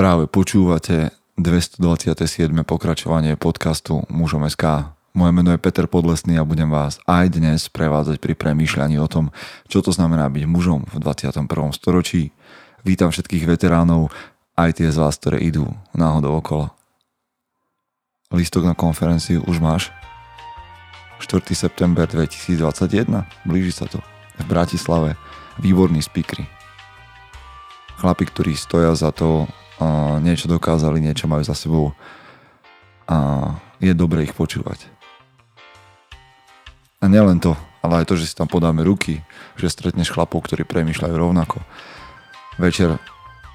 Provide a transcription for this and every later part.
Práve počúvate 227. pokračovanie podcastu Mužom SK. Moje meno je Peter Podlesný a budem vás aj dnes prevádzať pri premýšľaní o tom, čo to znamená byť mužom v 21. storočí. Vítam všetkých veteránov, aj tie z vás, ktoré idú náhodou okolo. Listok na konferenciu už máš? 4. september 2021, blíži sa to. V Bratislave výborní speakery chlapi, ktorí stoja za to, a niečo dokázali, niečo majú za sebou a je dobre ich počúvať. A nielen to, ale aj to, že si tam podáme ruky, že stretneš chlapov, ktorí premýšľajú rovnako. Večer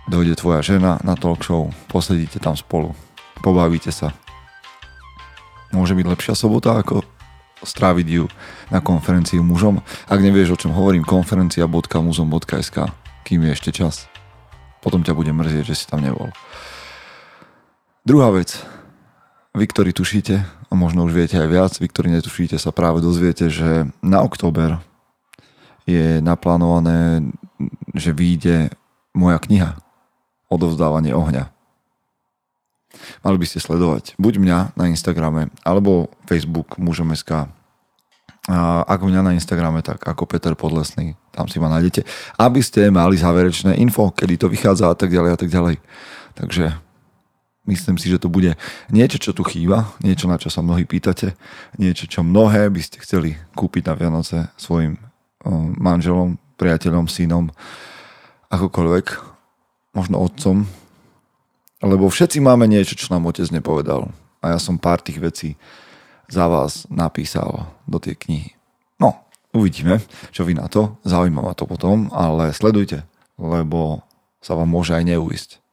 dojde tvoja žena na talk show, posedíte tam spolu, pobavíte sa. Môže byť lepšia sobota ako stráviť ju na konferencii mužom. Ak nevieš, o čom hovorím, konferencia.muzom.sk, kým je ešte čas potom ťa bude mrzieť, že si tam nebol. Druhá vec. Vy, ktorí tušíte, a možno už viete aj viac, vy, ktorí netušíte, sa práve dozviete, že na október je naplánované, že vyjde moja kniha Odovzdávanie ohňa. Mali by ste sledovať buď mňa na Instagrame, alebo Facebook mužom.sk a ako mňa na Instagrame, tak ako Peter Podlesný, tam si ma nájdete, aby ste mali záverečné info, kedy to vychádza a tak ďalej a tak ďalej. Takže myslím si, že to bude niečo, čo tu chýba, niečo, na čo sa mnohí pýtate, niečo, čo mnohé by ste chceli kúpiť na Vianoce svojim manželom, priateľom, synom, akokoľvek, možno otcom, lebo všetci máme niečo, čo nám otec nepovedal. A ja som pár tých vecí za vás napísal do tej knihy. Uvidíme, čo vy na to. Zaujíma ma to potom, ale sledujte, lebo sa vám môže aj neuísť.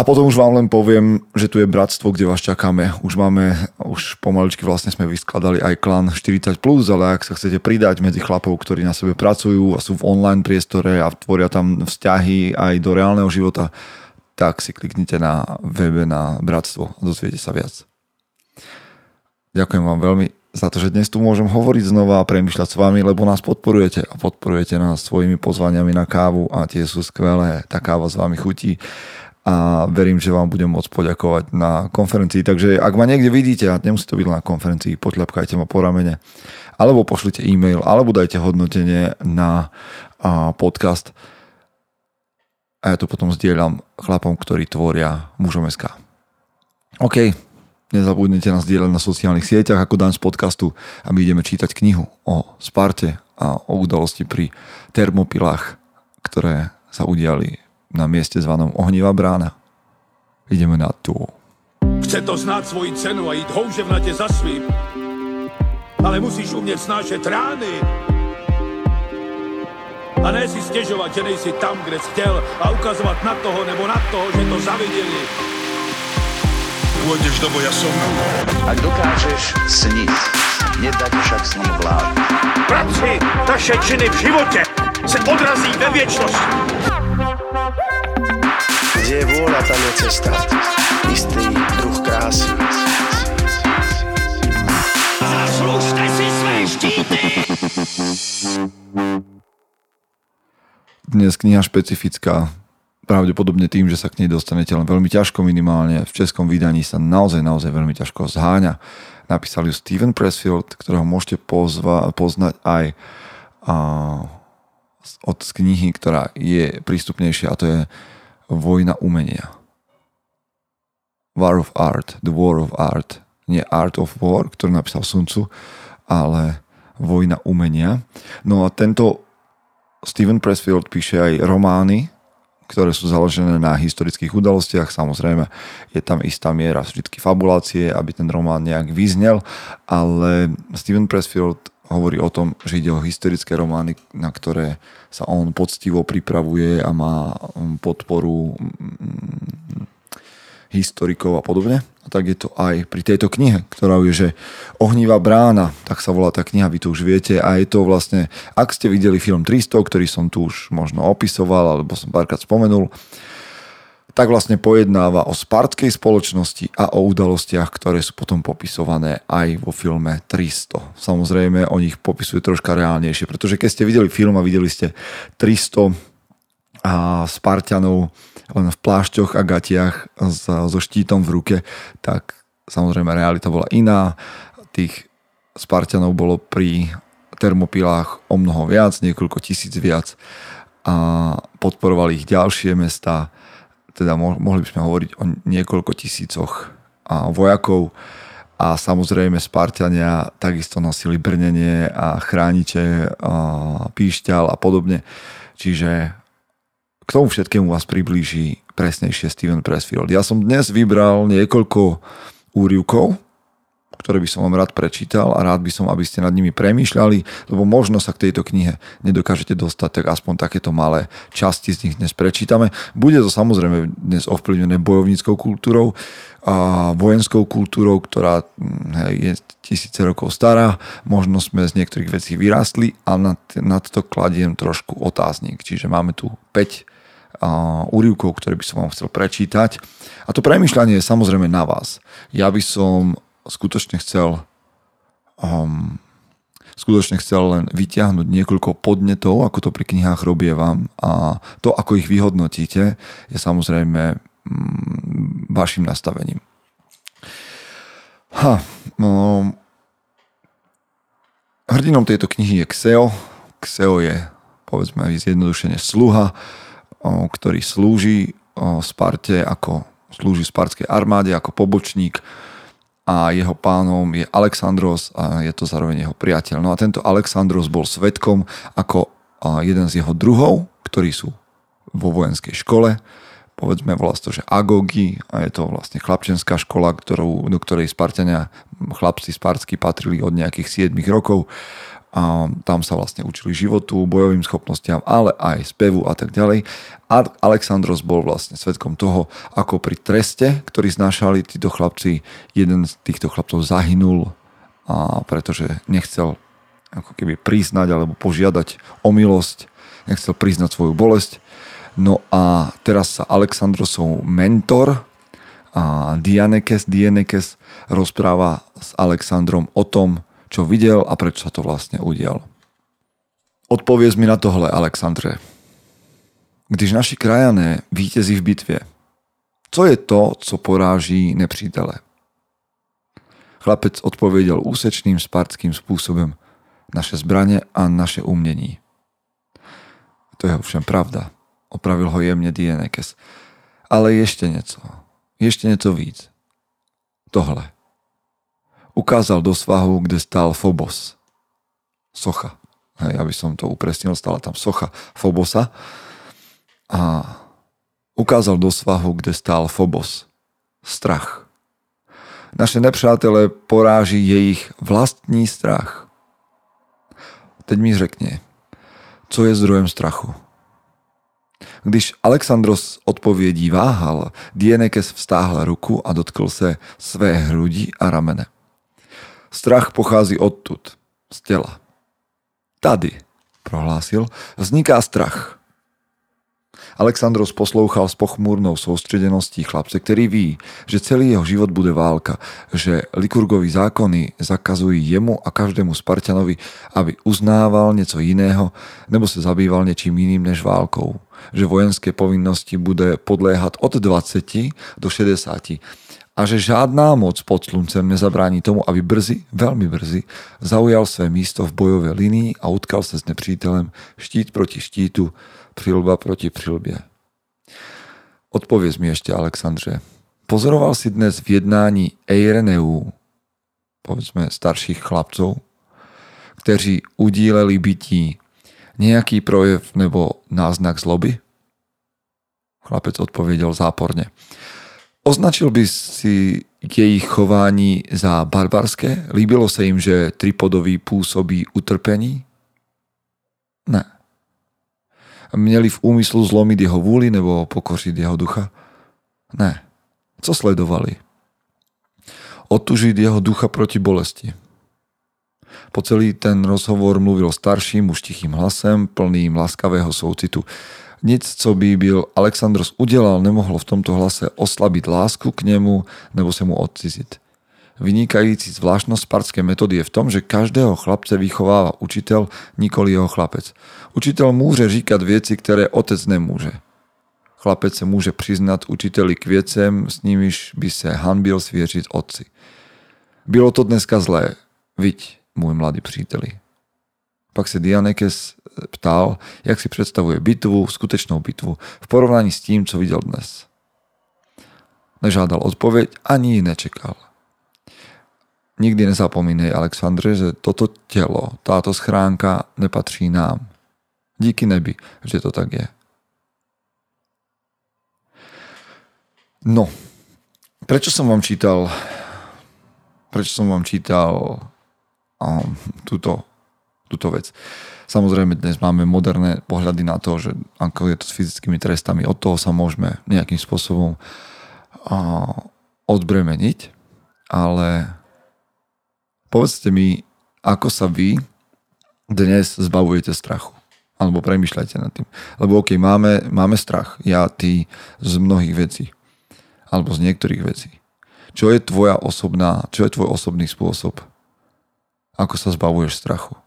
A potom už vám len poviem, že tu je bratstvo, kde vás čakáme. Už máme, už pomaličky vlastne sme vyskladali aj klan 40+, ale ak sa chcete pridať medzi chlapov, ktorí na sebe pracujú a sú v online priestore a tvoria tam vzťahy aj do reálneho života, tak si kliknite na webe na bratstvo a dozviete sa viac. Ďakujem vám veľmi za to, že dnes tu môžem hovoriť znova a premyšľať s vami, lebo nás podporujete a podporujete nás svojimi pozvaniami na kávu a tie sú skvelé. Tá káva s vami chutí a verím, že vám budem môcť poďakovať na konferencii. Takže ak ma niekde vidíte, a nemusí to byť na konferencii, potľapkajte ma po ramene, alebo pošlite e-mail, alebo dajte hodnotenie na podcast a ja to potom zdieľam chlapom, ktorí tvoria mužom SK. OK, Nezabudnite nás dielať na sociálnych sieťach ako Dan z podcastu a my ideme čítať knihu o Sparte a o udalosti pri termopilách, ktoré sa udiali na mieste zvanom Ohnivá brána. Ideme na to. Chce to znáť svoji cenu a ísť houževnate za svým. Ale musíš umieť snášať rány. A ne si stiežovať, že nejsi tam, kde si chcel a ukazovať na toho nebo na toho, že to zavideli pôjdeš do boja som. Ak dokážeš sniť, nedať však s ním vlád. Práci, taše činy v živote se odrazí ve viečnosti. Kde je vôľa, tam je cesta. Istý druh krásy. Zaslužte si své štíty! Dnes kniha špecifická, pravdepodobne tým, že sa k nej dostanete len veľmi ťažko minimálne. V českom vydaní sa naozaj, naozaj veľmi ťažko zháňa. Napísal ju Steven Pressfield, ktorého môžete pozva, poznať aj a, od knihy, ktorá je prístupnejšia a to je Vojna umenia. War of Art, The War of Art. Nie Art of War, ktorý napísal Sun Tzu, ale Vojna umenia. No a tento Steven Pressfield píše aj romány, ktoré sú založené na historických udalostiach. Samozrejme, je tam istá miera vždy fabulácie, aby ten román nejak vyznel, ale Steven Pressfield hovorí o tom, že ide o historické romány, na ktoré sa on poctivo pripravuje a má podporu historikov a podobne. A tak je to aj pri tejto knihe, ktorá je, že Ohnivá brána, tak sa volá tá kniha, vy to už viete. A je to vlastne, ak ste videli film 300, ktorý som tu už možno opisoval, alebo som párkrát spomenul, tak vlastne pojednáva o spartskej spoločnosti a o udalostiach, ktoré sú potom popisované aj vo filme 300. Samozrejme, o nich popisuje troška reálnejšie, pretože keď ste videli film a videli ste 300 a Spartanov len v plášťoch a gatiach so štítom v ruke, tak samozrejme realita bola iná. Tých Spartanov bolo pri termopilách o mnoho viac, niekoľko tisíc viac a podporovali ich ďalšie mesta, teda mohli by sme hovoriť o niekoľko tisícoch vojakov a samozrejme Spartania takisto nosili brnenie a chránite, a píšťal a podobne. Čiže k tomu všetkému vás priblíži presnejšie Steven Pressfield. Ja som dnes vybral niekoľko úrivkov, ktoré by som vám rád prečítal a rád by som, aby ste nad nimi premýšľali, lebo možno sa k tejto knihe nedokážete dostať, tak aspoň takéto malé časti z nich dnes prečítame. Bude to samozrejme dnes ovplyvnené bojovníckou kultúrou a vojenskou kultúrou, ktorá hm, je tisíce rokov stará, možno sme z niektorých vecí vyrástli a nad, nad to kladiem trošku otáznik. Čiže máme tu 5 úrivkov, ktoré by som vám chcel prečítať. A to premyšľanie je samozrejme na vás. Ja by som skutočne chcel um, skutočne chcel len vyťahnuť niekoľko podnetov, ako to pri knihách robievam a to, ako ich vyhodnotíte, je samozrejme mm, vašim nastavením. Ha, um, hrdinom tejto knihy je Xeo. Xeo je, povedzme, zjednodušene sluha, um, ktorý slúži Sparte ako slúži Spartskej armáde ako pobočník a jeho pánom je Alexandros a je to zároveň jeho priateľ. No a tento Alexandros bol svetkom ako jeden z jeho druhov, ktorí sú vo vojenskej škole. Povedzme, volá to, že Agogi a je to vlastne chlapčenská škola, ktorú, do ktorej Spartania, chlapci spartskí patrili od nejakých 7 rokov a tam sa vlastne učili životu, bojovým schopnostiam, ale aj spevu a tak ďalej. A Alexandros bol vlastne svetkom toho, ako pri treste, ktorý znášali títo chlapci, jeden z týchto chlapcov zahynul, a pretože nechcel ako keby priznať alebo požiadať o milosť, nechcel priznať svoju bolesť. No a teraz sa Alexandrosov mentor, a Dianekes, Dianekes rozpráva s Alexandrom o tom, čo videl a prečo sa to vlastne udialo. Odpoviez mi na tohle, Alexandre. Když naši krajané vítězí v bitvě, co je to, co poráží nepřítele? Chlapec odpověděl úsečným spartským způsobem naše zbraně a naše umění. To je ovšem pravda. Opravil ho jemně Dienekes. Ale ještě něco. Ještě něco víc. Tohle ukázal do svahu, kde stál Phobos. Socha. Hej, aby som to upresnil, stála tam socha Fobosa. A ukázal do svahu, kde stál Phobos. Strach. Naše nepřátelé poráží jejich vlastní strach. Teď mi řekni, co je zdrojem strachu. Když Alexandros odpovědí váhal, Dienekes vstáhl ruku a dotkl se své hrudi a ramene. Strach pochází odtud, z tela. Tady, prohlásil, vzniká strach. Alexandros poslouchal s pochmúrnou soustředeností chlapce, který ví, že celý jeho život bude válka, že likurgovi zákony zakazují jemu a každému Spartanovi, aby uznával něco jiného nebo se zabýval něčím jiným než válkou. Že vojenské povinnosti bude podléhat od 20 do 60 a že žádná moc pod sluncem nezabrání tomu, aby brzy, veľmi brzy, zaujal své místo v bojové linii a utkal se s nepřítelem štít proti štítu, přilba proti přilbě. Odpověz mi ešte, Alexandře. Pozoroval si dnes v jednání Eireneů, povedzme starších chlapcov, kteří udíleli bytí nejaký projev nebo náznak zloby? Chlapec odpovedel záporne. Označil by si jejich chování za barbarské? Líbilo se jim, že Tripodový působí utrpení? Ne. Měli v úmyslu zlomit jeho vůli nebo pokořit jeho ducha? Ne. Co sledovali? Otužiť jeho ducha proti bolesti. Po celý ten rozhovor mluvil starším, už tichým hlasem, plným láskavého soucitu. Nic, co by byl Alexandros udělal, nemohlo v tomto hlase oslabiť lásku k nemu nebo se mu odcizit. Vynikající zvláštnosť spartskej metódy je v tom, že každého chlapce vychováva učiteľ, nikoli jeho chlapec. Učitel môže říkať veci, ktoré otec nemôže. Chlapec sa môže priznať učiteli k viecem, s nimiž by sa hanbil sviežiť otci. Bylo to dneska zlé, viď, môj mladý příteli. Pak se Dianekes ptal, jak si predstavuje bitvu, skutečnou bitvu, v porovnaní s tým, co videl dnes. Nežádal odpoveď, ani ji nečekal. Nikdy nezapomínej, Alexandre, že toto telo, táto schránka nepatří nám. Díky nebi, že to tak je. No, prečo som vám čítal prečo som vám čítal um, túto, túto vec. Samozrejme, dnes máme moderné pohľady na to, že ako je to s fyzickými trestami, od toho sa môžeme nejakým spôsobom odbremeniť, ale povedzte mi, ako sa vy dnes zbavujete strachu. Alebo premyšľajte nad tým. Lebo ok, máme, máme strach, ja, ty, z mnohých vecí alebo z niektorých vecí. Čo je tvoja osobná, čo je tvoj osobný spôsob? Ako sa zbavuješ strachu?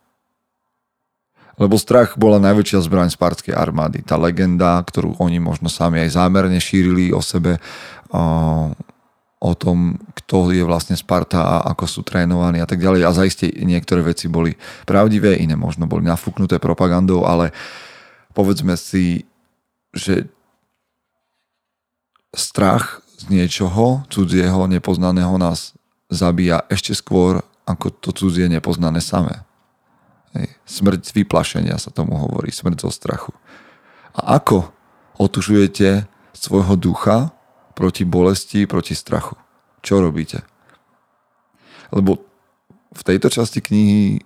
Lebo strach bola najväčšia zbraň spartskej armády. Tá legenda, ktorú oni možno sami aj zámerne šírili o sebe, o tom, kto je vlastne Sparta a ako sú trénovaní a tak ďalej. A zaiste niektoré veci boli pravdivé, iné možno boli nafúknuté propagandou, ale povedzme si, že strach z niečoho cudzieho, nepoznaného nás zabíja ešte skôr ako to cudzie nepoznané samé. Smrť z vyplašenia sa tomu hovorí, smrť zo strachu. A ako otužujete svojho ducha proti bolesti, proti strachu? Čo robíte? Lebo v tejto časti knihy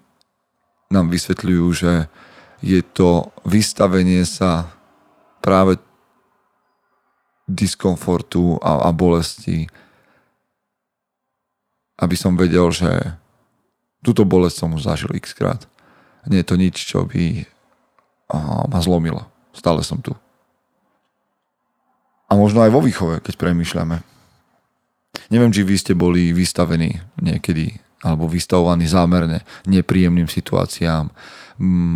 nám vysvetľujú, že je to vystavenie sa práve diskomfortu a, a bolesti, aby som vedel, že túto bolesť som už zažil x krát. Nie je to nič, čo by ma zlomilo. Stále som tu. A možno aj vo výchove, keď premýšľame. Neviem, či vy ste boli vystavení niekedy alebo vystavovaní zámerne nepríjemným situáciám,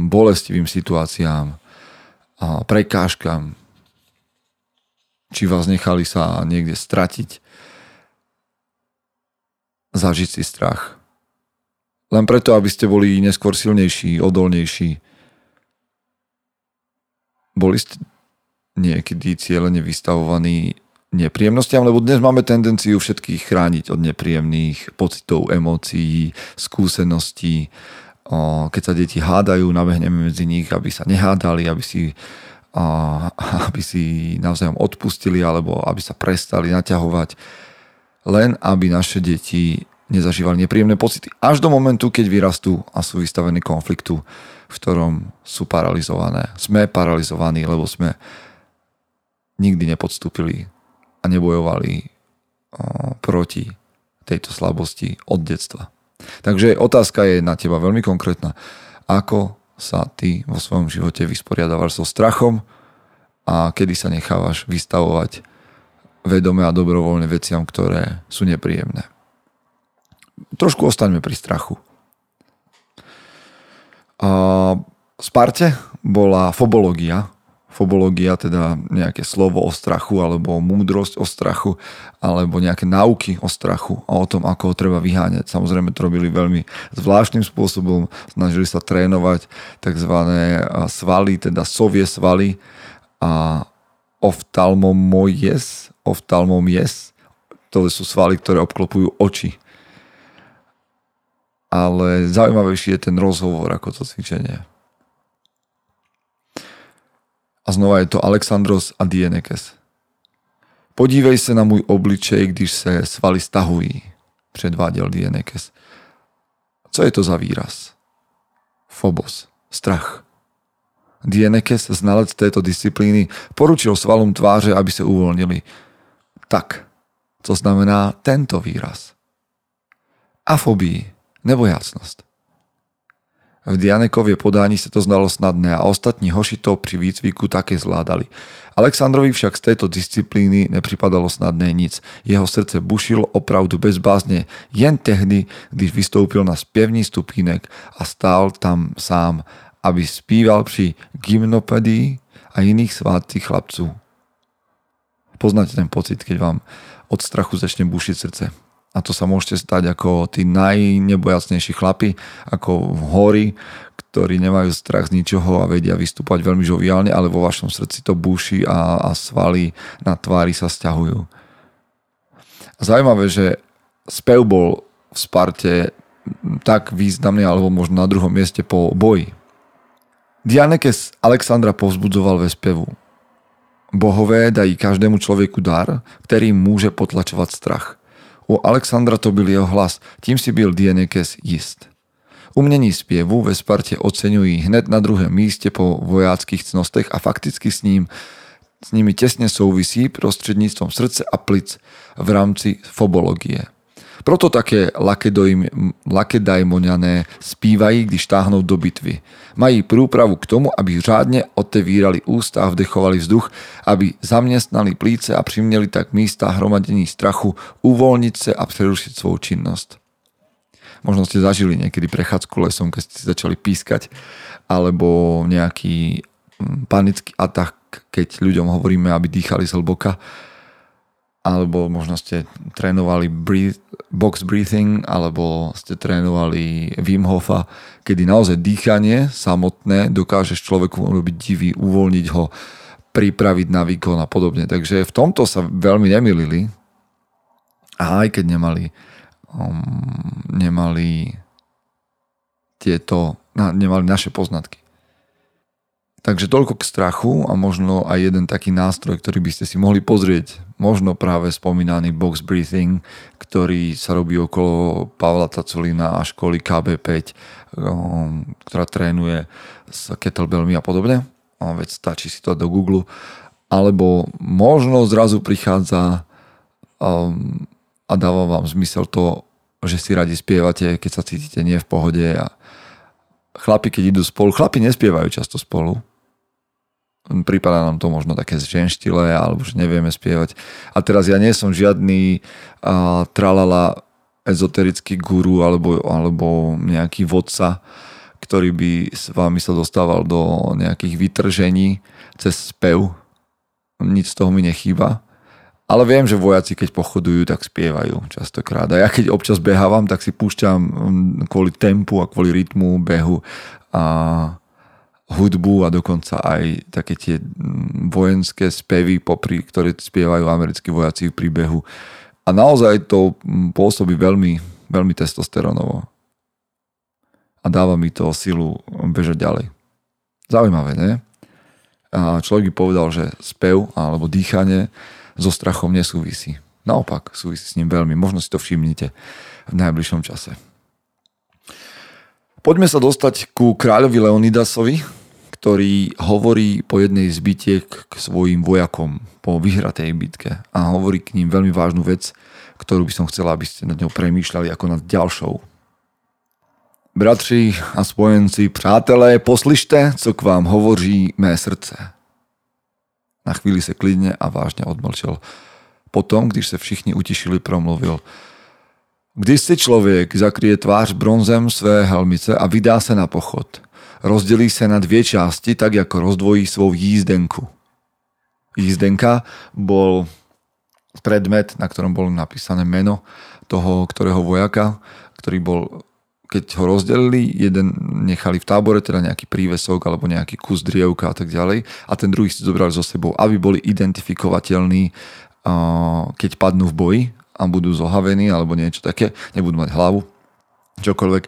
bolestivým situáciám, prekážkam, či vás nechali sa niekde stratiť, zažiť si strach. Len preto, aby ste boli neskôr silnejší, odolnejší. Boli ste niekedy cieľene vystavovaní nepríjemnostiam, lebo dnes máme tendenciu všetkých chrániť od nepríjemných pocitov, emócií, skúseností. Keď sa deti hádajú, nabehneme medzi nich, aby sa nehádali, aby si aby si navzájom odpustili alebo aby sa prestali naťahovať, len aby naše deti nezažívali nepríjemné pocity. Až do momentu, keď vyrastú a sú vystavení konfliktu, v ktorom sú paralizované. Sme paralizovaní, lebo sme nikdy nepodstúpili a nebojovali proti tejto slabosti od detstva. Takže otázka je na teba veľmi konkrétna. Ako sa ty vo svojom živote vysporiadávaš so strachom a kedy sa nechávaš vystavovať vedome a dobrovoľne veciam, ktoré sú nepríjemné. Trošku ostaňme pri strachu. V Sparte bola fobológia, Fobologia, teda nejaké slovo o strachu, alebo múdrosť o strachu, alebo nejaké náuky o strachu a o tom, ako ho treba vyháňať. Samozrejme to robili veľmi zvláštnym spôsobom, snažili sa trénovať tzv. svaly, teda sovie svaly a oftalmomojes, oftalmomies, to sú svaly, ktoré obklopujú oči. Ale zaujímavejší je ten rozhovor ako to cvičenie. A znova je to Alexandros a Dienekes. Podívej se na můj obličej, když se svaly stahují, předváděl Dienekes. Co je to za výraz? Phobos, strach. Dienekes, znalec této disciplíny, poručil svalom tváře, aby se uvolnili. Tak, co znamená tento výraz? Afobii, nebo jasnosť. V Dianekovie podání sa to znalo snadné a ostatní hoši to pri výcviku také zvládali. Aleksandrovi však z tejto disciplíny nepripadalo snadné nic. Jeho srdce bušilo opravdu bezbázne jen tehdy, když vystoupil na spevný stupínek a stál tam sám, aby spíval pri gymnopedii a iných svátcích chlapcov. Poznáte ten pocit, keď vám od strachu začne bušiť srdce. A to sa môžete stať ako tí najnebojacnejší chlapi, ako v hory, ktorí nemajú strach z ničoho a vedia vystúpať veľmi žoviálne, ale vo vašom srdci to buší a, a svaly na tvári sa stiahujú. Zaujímavé, že spev bol v Sparte tak významný, alebo možno na druhom mieste po boji. Dianekes Alexandra povzbudzoval ve spevu. Bohové dají každému človeku dar, ktorý môže potlačovať strach – u Alexandra to byl jeho hlas, tím si byl Dienekes jist. Umění zpěvu ve Spartě oceňují hned na druhém místě po vojáckých cnostech a fakticky s ním s nimi tesne souvisí prostřednictvom srdce a plic v rámci fobologie. Proto také lakedajmoniané spívají, když táhnou do bitvy. Mají prúpravu k tomu, aby řádne otevírali ústa a vdechovali vzduch, aby zamestnali plíce a přiměli tak místa hromadení strachu uvoľniť sa a prerušiť svoju činnosť. Možno ste zažili niekedy prechádzku lesom, keď ste začali pískať, alebo nejaký mm, panický atak, keď ľuďom hovoríme, aby dýchali zhlboka alebo možno ste trénovali breathe, box breathing, alebo ste trénovali Wim Hofa, kedy naozaj dýchanie samotné dokážeš človeku urobiť divý, uvoľniť ho, pripraviť na výkon a podobne. Takže v tomto sa veľmi nemilili. A aj keď nemali, um, nemali tieto, nemali naše poznatky. Takže toľko k strachu a možno aj jeden taký nástroj, ktorý by ste si mohli pozrieť. Možno práve spomínaný box breathing, ktorý sa robí okolo Pavla Taculina a školy KB5, um, ktorá trénuje s kettlebellmi a podobne. Veď stačí si to do Google. Alebo možno zrazu prichádza um, a dáva vám zmysel to, že si radi spievate, keď sa cítite nie v pohode a chlapi, keď idú spolu, chlapi nespievajú často spolu, prípada nám to možno také ženštile, alebo že nevieme spievať. A teraz ja nie som žiadny uh, tralala ezoterický guru alebo, alebo nejaký vodca, ktorý by s vami sa dostával do nejakých vytržení cez spev. Nic z toho mi nechýba. Ale viem, že vojaci, keď pochodujú, tak spievajú častokrát. A ja keď občas behávam, tak si púšťam kvôli tempu a kvôli rytmu behu a hudbu a dokonca aj také tie mm, vojenské spevy, popri, ktoré spievajú americkí vojaci v príbehu. A naozaj to mm, pôsobí veľmi, veľmi testosteronovo. A dáva mi to silu bežať ďalej. Zaujímavé, ne? A človek by povedal, že spev alebo dýchanie so strachom nesúvisí. Naopak, súvisí s ním veľmi. Možno si to všimnite v najbližšom čase. Poďme sa dostať ku kráľovi Leonidasovi, ktorý hovorí po jednej z bitiek k svojim vojakom po vyhratej bitke a hovorí k ním veľmi vážnu vec, ktorú by som chcela, aby ste nad ňou premýšľali ako nad ďalšou. Bratři a spojenci, přátelé, poslyšte, co k vám hovoří mé srdce. Na chvíli se klidne a vážne odmlčel. Potom, když se všichni utišili, promluvil. Když si člověk zakrie tvář bronzem své helmice a vydá se na pochod – rozdelí sa na dve časti, tak ako rozdvojí svoju jízdenku. Jízdenka bol predmet, na ktorom bolo napísané meno toho, ktorého vojaka, ktorý bol, keď ho rozdelili, jeden nechali v tábore, teda nejaký prívesok alebo nejaký kus drievka a tak ďalej. A ten druhý si zobrali so sebou, aby boli identifikovateľní, keď padnú v boji a budú zohavení alebo niečo také, nebudú mať hlavu, čokoľvek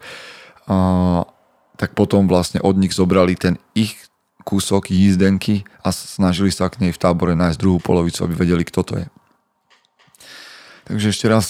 tak potom vlastne od nich zobrali ten ich kúsok jízdenky a snažili sa k nej v tábore nájsť druhú polovicu, aby vedeli, kto to je. Takže ešte raz.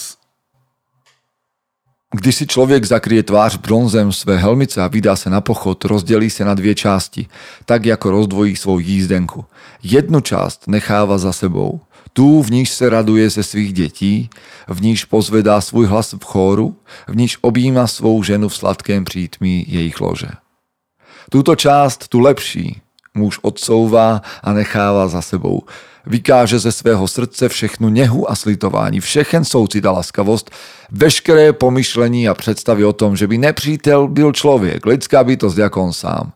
Když si človek zakrie tvář bronzem své helmice a vydá sa na pochod, rozdelí sa na dvie časti, tak ako rozdvojí svoju jízdenku. Jednu časť necháva za sebou, tu, v níž se raduje ze svých detí, v níž pozvedá svůj hlas v chóru, v níž objíma svou ženu v sladkém přítmí jejich lože. Túto část, tu lepší, muž odsouvá a nechává za sebou. Vykáže ze svého srdce všechnu nehu a slitování, všechen soucit a laskavost, veškeré pomyšlení a představy o tom, že by nepřítel byl člověk, lidská bytost jako on sám.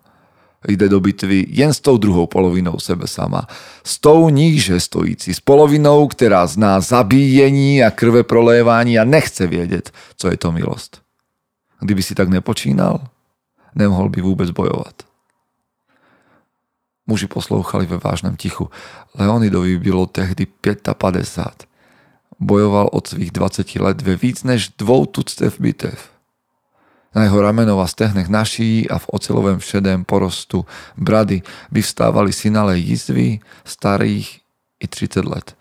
Jde do bitvy jen s tou druhou polovinou sebe sama. S tou níže stojící, s polovinou, která zná zabíjení a krve prolévání a nechce vědět, co je to milost. Kdyby si tak nepočínal, nemohol by vůbec bojovat. Muži poslouchali ve vážném tichu. Leonidovi bylo tehdy 55. Bojoval od svých 20 let ve víc než dvou tuctev bitev. Na jeho ramenov a stehnech naší a v ocelovém šedém porostu brady vyvstávali synalé jizvy starých i 30 let.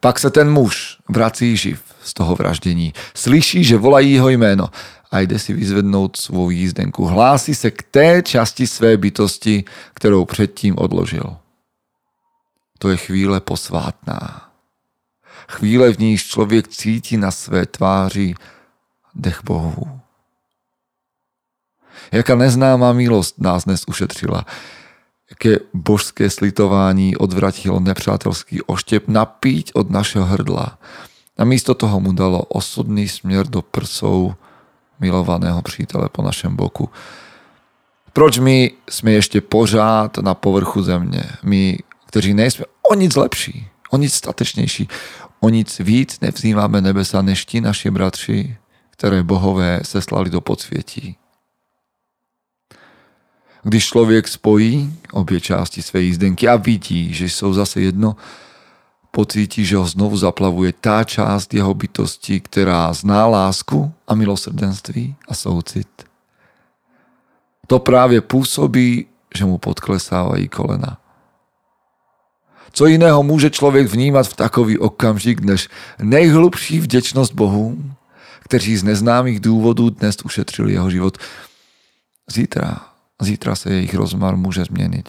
Pak se ten muž vrací živ z toho vraždění. Slyší, že volají jeho jméno a jde si vyzvednout svou jízdenku. Hlásí se k té části své bytosti, kterou předtím odložil. To je chvíle posvátná. Chvíle, v níž člověk cítí na své tváři dech Bohu. Jaká neznámá milost nás dnes ušetřila. Jaké božské slitování odvratilo nepřátelský oštěp napíť od našeho hrdla. A místo toho mu dalo osudný směr do prsou milovaného přítele po našem boku. Proč my jsme ještě pořád na povrchu země? My, kteří nejsme o nic lepší, o nic statečnější, o nic víc nevzýváme nebesa než ti naši bratři, které bohové seslali do podsvětí. Když člověk spojí obě části své jízdenky a vidí, že jsou zase jedno, pocítí, že ho znovu zaplavuje tá část jeho bytosti, která zná lásku a milosrdenství a soucit. To právě působí, že mu podklesávají kolena. Co jiného může člověk vnímat v takový okamžik, než nejhlubší vděčnost Bohu, kteří z neznámých důvodů dnes ušetřili jeho život. Zítra, zítra se jejich rozmar může změnit.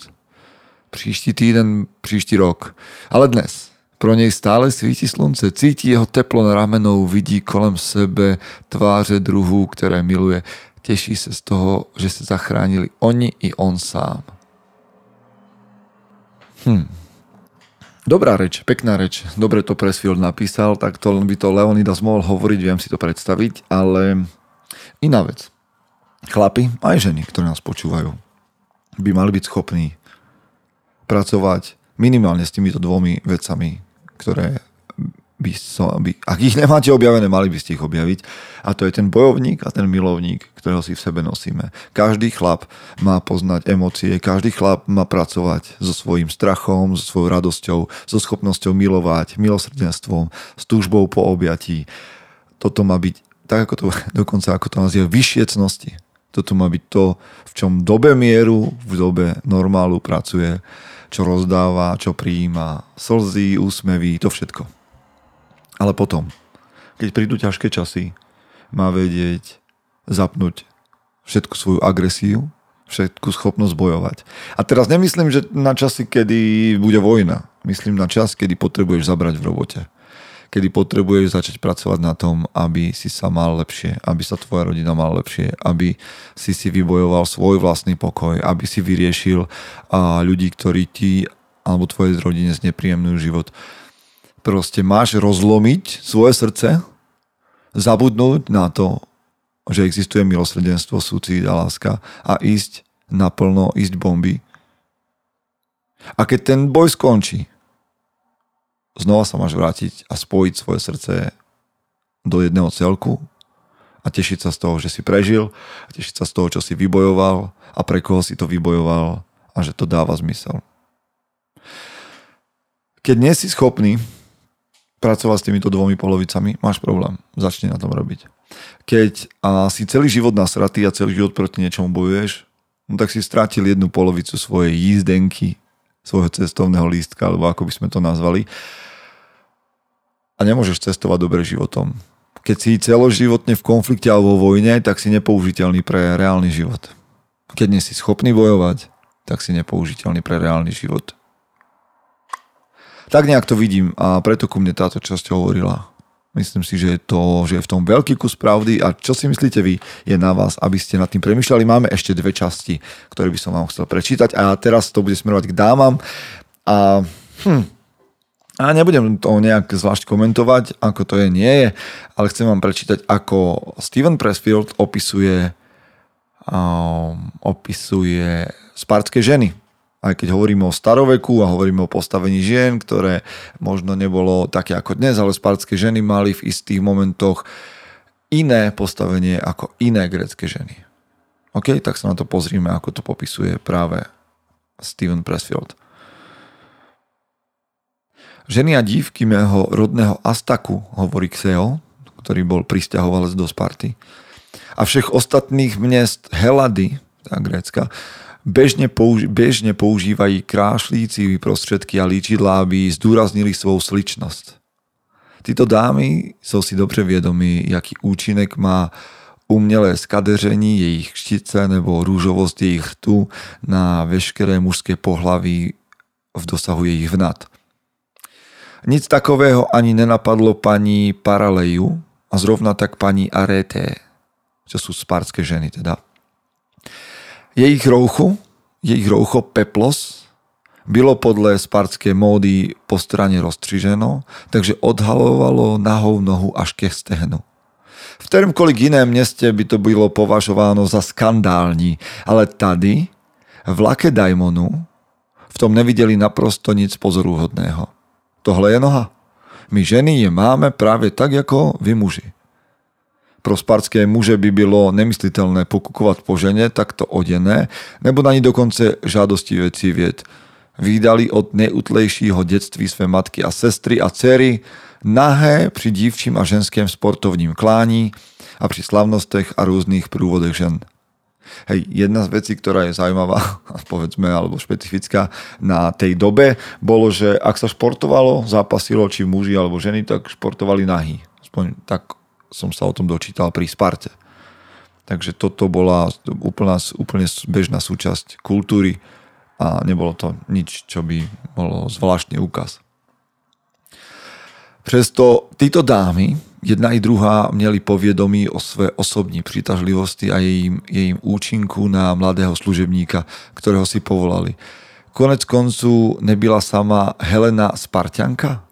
Příští týden, příští rok. Ale dnes, pro něj stále svítí slunce, cítí jeho teplo na ramenou, vidí kolem sebe tváře druhů, které miluje. Těší se z toho, že se zachránili oni i on sám. Hm. Dobrá reč, pekná reč. Dobre to Pressfield napísal, tak to by to Leonidas mohol hovoriť, viem si to predstaviť, ale iná vec. Chlapi, aj ženy, ktoré nás počúvajú, by mali byť schopní pracovať minimálne s týmito dvomi vecami, ktoré by so, by, ak ich nemáte objavené, mali by ste ich objaviť. A to je ten bojovník a ten milovník, ktorého si v sebe nosíme. Každý chlap má poznať emócie, každý chlap má pracovať so svojím strachom, so svojou radosťou, so schopnosťou milovať, milosrdenstvom, s túžbou po objatí. Toto má byť, tak ako to dokonca ako to nazýva, vyššie cnosti. Toto má byť to, v čom dobe mieru, v dobe normálu pracuje, čo rozdáva, čo prijíma, slzy, úsmevy, to všetko. Ale potom, keď prídu ťažké časy, má vedieť zapnúť všetku svoju agresiu, všetku schopnosť bojovať. A teraz nemyslím, že na časy, kedy bude vojna. Myslím na čas, kedy potrebuješ zabrať v robote. Kedy potrebuješ začať pracovať na tom, aby si sa mal lepšie, aby sa tvoja rodina mala lepšie, aby si si vybojoval svoj vlastný pokoj, aby si vyriešil ľudí, ktorí ti alebo tvojej rodine znepríjemňujú život proste máš rozlomiť svoje srdce, zabudnúť na to, že existuje milosrdenstvo, súcit a láska a ísť naplno, ísť bomby. A keď ten boj skončí, znova sa máš vrátiť a spojiť svoje srdce do jedného celku a tešiť sa z toho, že si prežil a tešiť sa z toho, čo si vybojoval a pre koho si to vybojoval a že to dáva zmysel. Keď nie si schopný pracovať s týmito dvomi polovicami, máš problém. Začni na tom robiť. Keď a si celý život nasratý a celý život proti niečomu bojuješ, no tak si strátil jednu polovicu svojej jízdenky, svojho cestovného lístka, alebo ako by sme to nazvali. A nemôžeš cestovať dobre životom. Keď si celoživotne v konflikte alebo vo vojne, tak si nepoužiteľný pre reálny život. Keď nie si schopný bojovať, tak si nepoužiteľný pre reálny život. Tak nejak to vidím a preto ku mne táto časť hovorila. Myslím si, že je, to, že je v tom veľký kus pravdy a čo si myslíte vy, je na vás, aby ste nad tým premyšľali. Máme ešte dve časti, ktoré by som vám chcel prečítať a teraz to bude smerovať k dámam a hm, a nebudem to nejak zvlášť komentovať, ako to je, nie je, ale chcem vám prečítať, ako Steven Pressfield opisuje, um, opisuje spartské ženy aj keď hovoríme o staroveku a hovoríme o postavení žien, ktoré možno nebolo také ako dnes, ale spartské ženy mali v istých momentoch iné postavenie ako iné grecké ženy. OK, tak sa na to pozrime, ako to popisuje práve Steven Pressfield. Ženy a dívky mého rodného Astaku, hovorí Xeo, ktorý bol pristahovalec do Sparty, a všech ostatných miest Helady, tá grécka, bežne, použi- bežne používají krášlíci prostředky a líčidlá, aby zdůraznili svou sličnosť. Tyto dámy jsou si dobře vědomí, jaký účinek má umělé skadeření jejich štice nebo růžovost jejich rtu na veškeré mužské pohlaví v dosahu jejich vnad. Nic takového ani nenapadlo paní Paraleju a zrovna tak paní Areté, čo sú sparské ženy teda. Jejich rouchu, jejich roucho peplos, bylo podle spartské módy po strane rozstřiženo, takže odhalovalo nahou nohu až ke stehnu. V ktoromkoľvek iném meste by to bylo považováno za skandální, ale tady, v Lakedaimonu, v tom nevideli naprosto nic pozoruhodného. Tohle je noha. My ženy je máme práve tak, ako vy muži pro spartské muže by bylo nemysliteľné pokukovať po žene takto odené, nebo na ní dokonce žádosti veci vied. Vydali od nejutlejšího detství své matky a sestry a dcery nahé pri dívčím a ženském sportovním klání a pri slavnostech a rôznych prúvodech žen. Hej, jedna z vecí, ktorá je zaujímavá, povedzme, alebo špecifická na tej dobe, bolo, že ak sa športovalo, zápasilo či muži alebo ženy, tak športovali nahý. Aspoň tak som sa o tom dočítal pri Sparte. Takže toto bola úplná, úplne bežná súčasť kultúry a nebolo to nič, čo by bolo zvláštny úkaz. Přesto títo dámy, jedna i druhá, měli povědomí o své osobní přitažlivosti a jejím, účinku na mladého služebníka, ktorého si povolali. Konec koncu nebyla sama Helena Spartianka?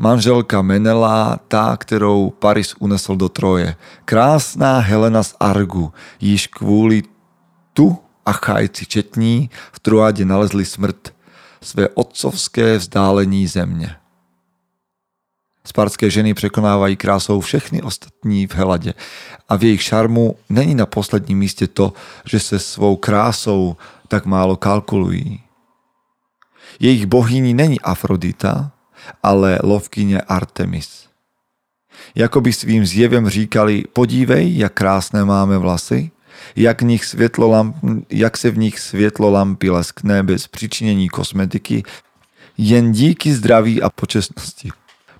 Manželka Menela, tá, ktorou Paris unesol do Troje. Krásná Helena z Argu, již kvôli tu Achajci četní v Troáde nalezli smrt, své otcovské vzdálení země. Spartské ženy překonávají krásou všechny ostatní v Helade a v jejich šarmu není na posledním místě to, že se svou krásou tak málo kalkulují. Jejich bohyní není Afrodita, ale lovkyně Artemis. Jakoby svým zjevem říkali, podívej, jak krásné máme vlasy, jak, nich světlo lamp, jak se v nich světlo lampy leskne bez přičinění kosmetiky, jen díky zdraví a počestnosti.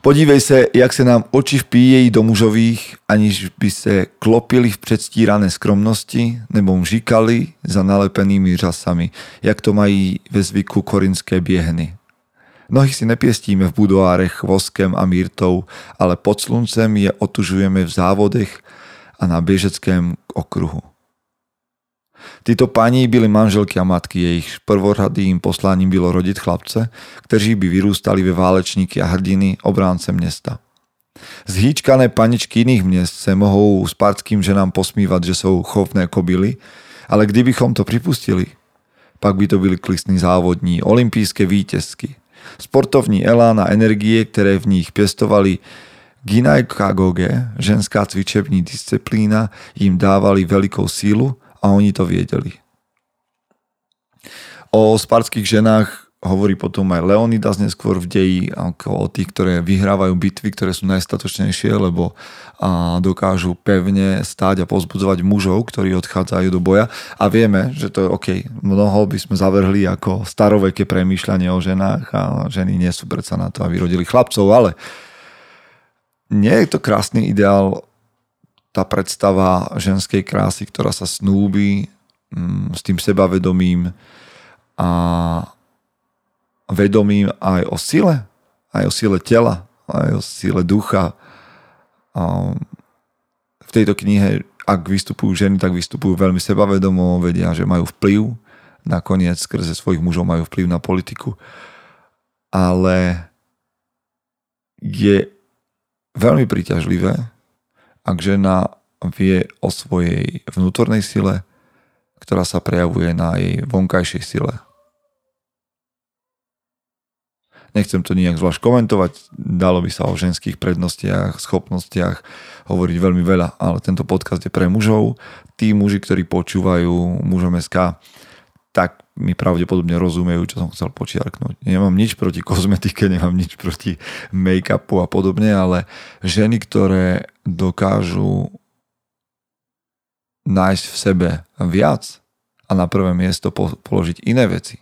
Podívej se, jak se nám oči vpíjejí do mužových, aniž by se klopili v předstírané skromnosti nebo mžíkali za nalepenými řasami, jak to mají ve zvyku korinské běhny. Nohy si nepiestíme v budoárech voskem a mýrtou, ale pod sluncem je otužujeme v závodech a na biežeckém okruhu. Títo paní byli manželky a matky, jejich prvoradým posláním bylo rodit chlapce, kteří by vyrústali ve válečníky a hrdiny obránce města. Zhýčkané paničky iných měst se mohou spartským ženám posmívať, že sú chovné kobily, ale kdybychom to pripustili, pak by to byli klisní závodní, olympijské vítězky, Sportovní elán a energie, ktoré v nich pestovali gynekagoge, ženská cvičební disciplína, im dávali veľkou sílu a oni to viedeli. O spartských ženách hovorí potom aj Leonidas neskôr v deji ako o tých, ktoré vyhrávajú bitvy, ktoré sú najstatočnejšie, lebo a dokážu pevne stáť a pozbudzovať mužov, ktorí odchádzajú do boja. A vieme, že to je OK. Mnoho by sme zavrhli ako staroveké premýšľanie o ženách a ženy nie sú predsa na to, aby rodili chlapcov, ale nie je to krásny ideál tá predstava ženskej krásy, ktorá sa snúbi mm, s tým sebavedomím a vedomím aj o sile, aj o sile tela, aj o sile ducha v tejto knihe, ak vystupujú ženy, tak vystupujú veľmi sebavedomo, vedia, že majú vplyv, nakoniec skrze svojich mužov majú vplyv na politiku. Ale je veľmi príťažlivé, ak žena vie o svojej vnútornej sile, ktorá sa prejavuje na jej vonkajšej sile. Nechcem to nejak zvlášť komentovať, dalo by sa o ženských prednostiach, schopnostiach hovoriť veľmi veľa, ale tento podcast je pre mužov. Tí muži, ktorí počúvajú mužom SK, tak mi pravdepodobne rozumejú, čo som chcel počiarknúť. Nemám nič proti kozmetike, nemám nič proti make-upu a podobne, ale ženy, ktoré dokážu nájsť v sebe viac a na prvé miesto položiť iné veci,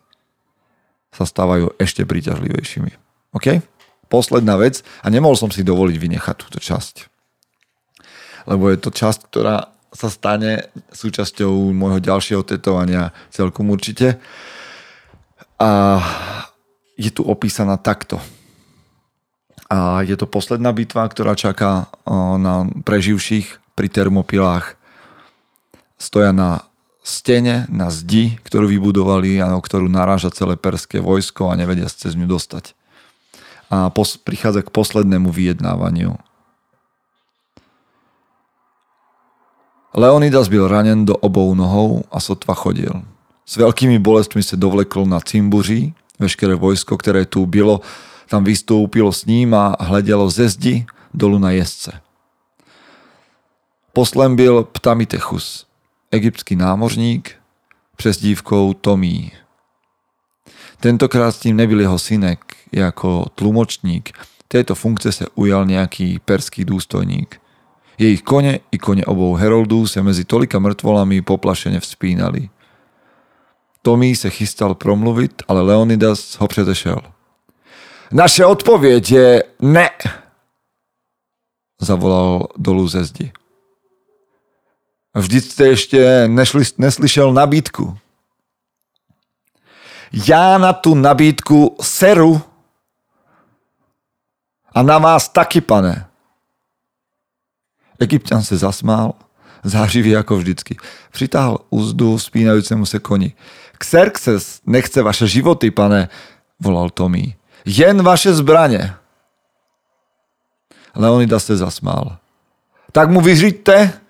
sa stávajú ešte príťažlivejšími. OK? Posledná vec, a nemohol som si dovoliť vynechať túto časť. Lebo je to časť, ktorá sa stane súčasťou môjho ďalšieho tetovania celkom určite. A je tu opísaná takto. A je to posledná bitva, ktorá čaká na preživších pri termopilách. Stoja na stene, na zdi, ktorú vybudovali a o ktorú naráža celé perské vojsko a nevedia cez ňu dostať. A pos- prichádza k poslednému vyjednávaniu. Leonidas byl ranen do obou nohou a sotva chodil. S veľkými bolestmi sa dovlekl na cimbuří, veškeré vojsko, ktoré tu bylo, tam vystúpilo s ním a hledelo ze zdi dolu na jezdce. Poslem byl Ptamitechus, egyptský námořník, dívkou Tomí. Tentokrát s ním nebyl jeho synek, jako tlumočník. Této funkce se ujal nejaký perský důstojník – Jejich kone i kone obou heroldů se mezi tolika mrtvolami poplašene vzpínali. Tomí se chystal promluvit, ale Leonidas ho předešel. Naše odpověď je ne, zavolal dolů ze zdi. Vždyť jste ještě nešli, neslyšel nabídku. Já na tu nabídku seru a na vás taky, pane. Egyptian se zasmál, zářivý jako vždycky. Přitáhl úzdu spínajúcemu se koni. Xerxes nechce vaše životy, pane, volal Tomí. Jen vaše zbraně. Leonida se zasmál. Tak mu vyřiďte,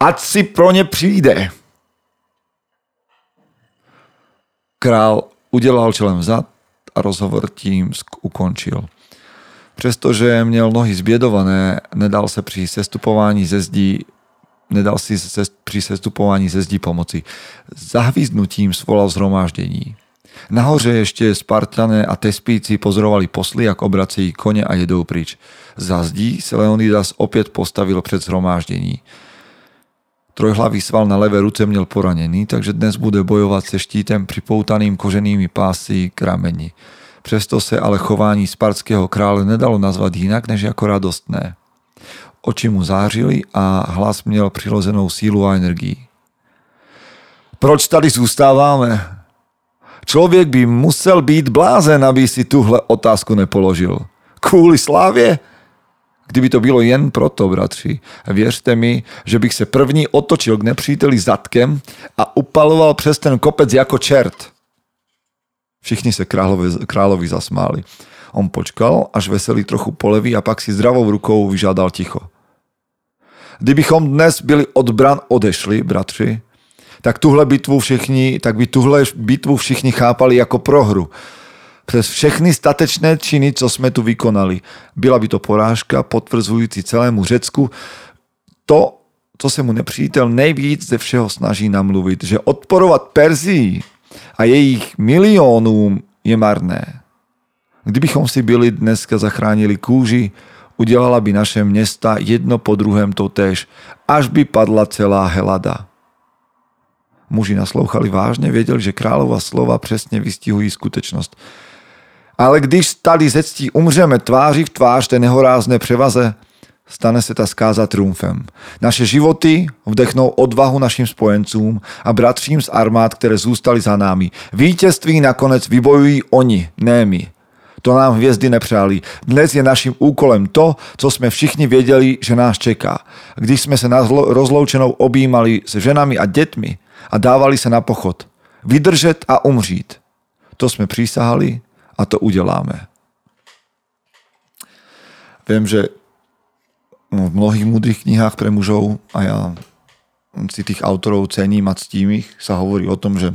ať si pro ně přijde. Král udělal čelem vzad a rozhovor tím ukončil. Přestože měl nohy zbědované, nedal se při sestupování ze zdí nedal si se, při sestupování ze zdí pomoci. Zahvízdnutím svolal zhromáždení. Nahoře ještě Spartané a Tespíci pozorovali posly, jak obracejí koně a jedou pryč. Za zdí se Leonidas opět postavil před zhromáždení. Trojhlavý sval na levé ruce měl poranený, takže dnes bude bojovat se štítem připoutaným koženými pásy k rameni. Přesto se ale chování spartského krále nedalo nazvat jinak než jako radostné. Oči mu zářily a hlas měl přirozenou sílu a energii. Proč tady zůstáváme? Člověk by musel být blázen, aby si tuhle otázku nepoložil. Kvůli slávě? Kdyby to bylo jen proto, bratři, věřte mi, že bych se první otočil k nepříteli zadkem a upaloval přes ten kopec jako čert. Všichni se královi, královi zasmáli. On počkal, až veselý trochu poleví a pak si zdravou rukou vyžádal ticho. Kdybychom dnes byli od bran odešli, bratři, tak tuhle bitvu všichni, tak by tuhle bitvu všichni chápali jako prohru. Přes všechny statečné činy, co jsme tu vykonali. Byla by to porážka potvrzující celému Řecku to, co se mu nepřítel nejvíc ze všeho snaží namluvit, že odporovat Perzii a jejich milionům je marné. Kdybychom si byli dneska zachránili kůži, udělala by naše města jedno po druhém totéž, až by padla celá Helada. Muži naslouchali vážně, věděli, že králova slova přesně vystihují skutečnost. Ale když stali ze ctí umřeme tváří v tvář té nehorázné převaze, stane se ta skáza triumfem. Naše životy vdechnou odvahu našim spojencům a bratřím z armád, které zůstali za námi. Vítězství nakonec vybojují oni, ne my. To nám hviezdy nepřáli. Dnes je naším úkolem to, co jsme všichni věděli, že nás čeká. Když jsme se na rozloučenou objímali s ženami a dětmi a dávali se na pochod. Vydržet a umřít. To jsme přísahali a to uděláme. Viem, že v mnohých múdrych knihách pre mužov a ja si tých autorov cením a ctím ich, sa hovorí o tom, že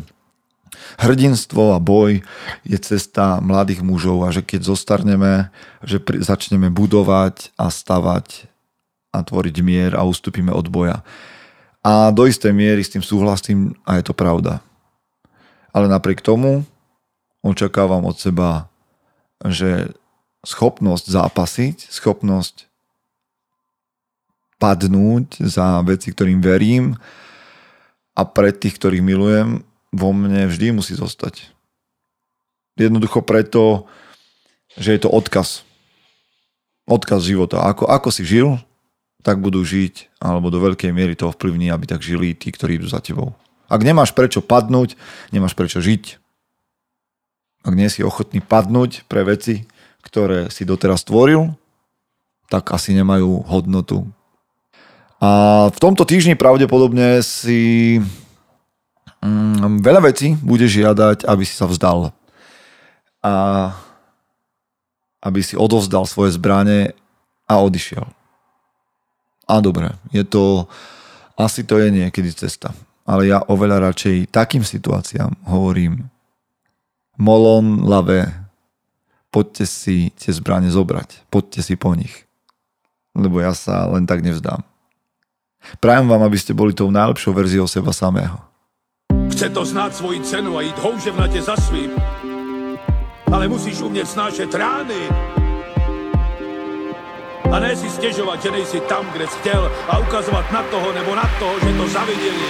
hrdinstvo a boj je cesta mladých mužov a že keď zostarneme, že začneme budovať a stavať a tvoriť mier a ustúpime od boja. A do istej miery s tým súhlasím a je to pravda. Ale napriek tomu očakávam od seba, že schopnosť zápasiť, schopnosť padnúť za veci, ktorým verím a pre tých, ktorých milujem, vo mne vždy musí zostať. Jednoducho preto, že je to odkaz. Odkaz života. Ako, ako si žil, tak budú žiť, alebo do veľkej miery to ovplyvní, aby tak žili tí, ktorí idú za tebou. Ak nemáš prečo padnúť, nemáš prečo žiť. Ak nie si ochotný padnúť pre veci, ktoré si doteraz tvoril, tak asi nemajú hodnotu. A v tomto týždni pravdepodobne si mm, veľa vecí bude žiadať, aby si sa vzdal. A aby si odovzdal svoje zbranie a odišiel. A dobre, je to, asi to je niekedy cesta. Ale ja oveľa radšej takým situáciám hovorím molon lave poďte si tie zbranie zobrať, poďte si po nich. Lebo ja sa len tak nevzdám. Prajem vám, aby ste boli tou najlepšou verziou seba samého. Chce to znáť svoji cenu a ísť houževnate za svým. Ale musíš umieť snášať rány. A ne si stiežovať, že nejsi tam, kde si chtěl a ukazovať na toho nebo na toho, že to zavideli.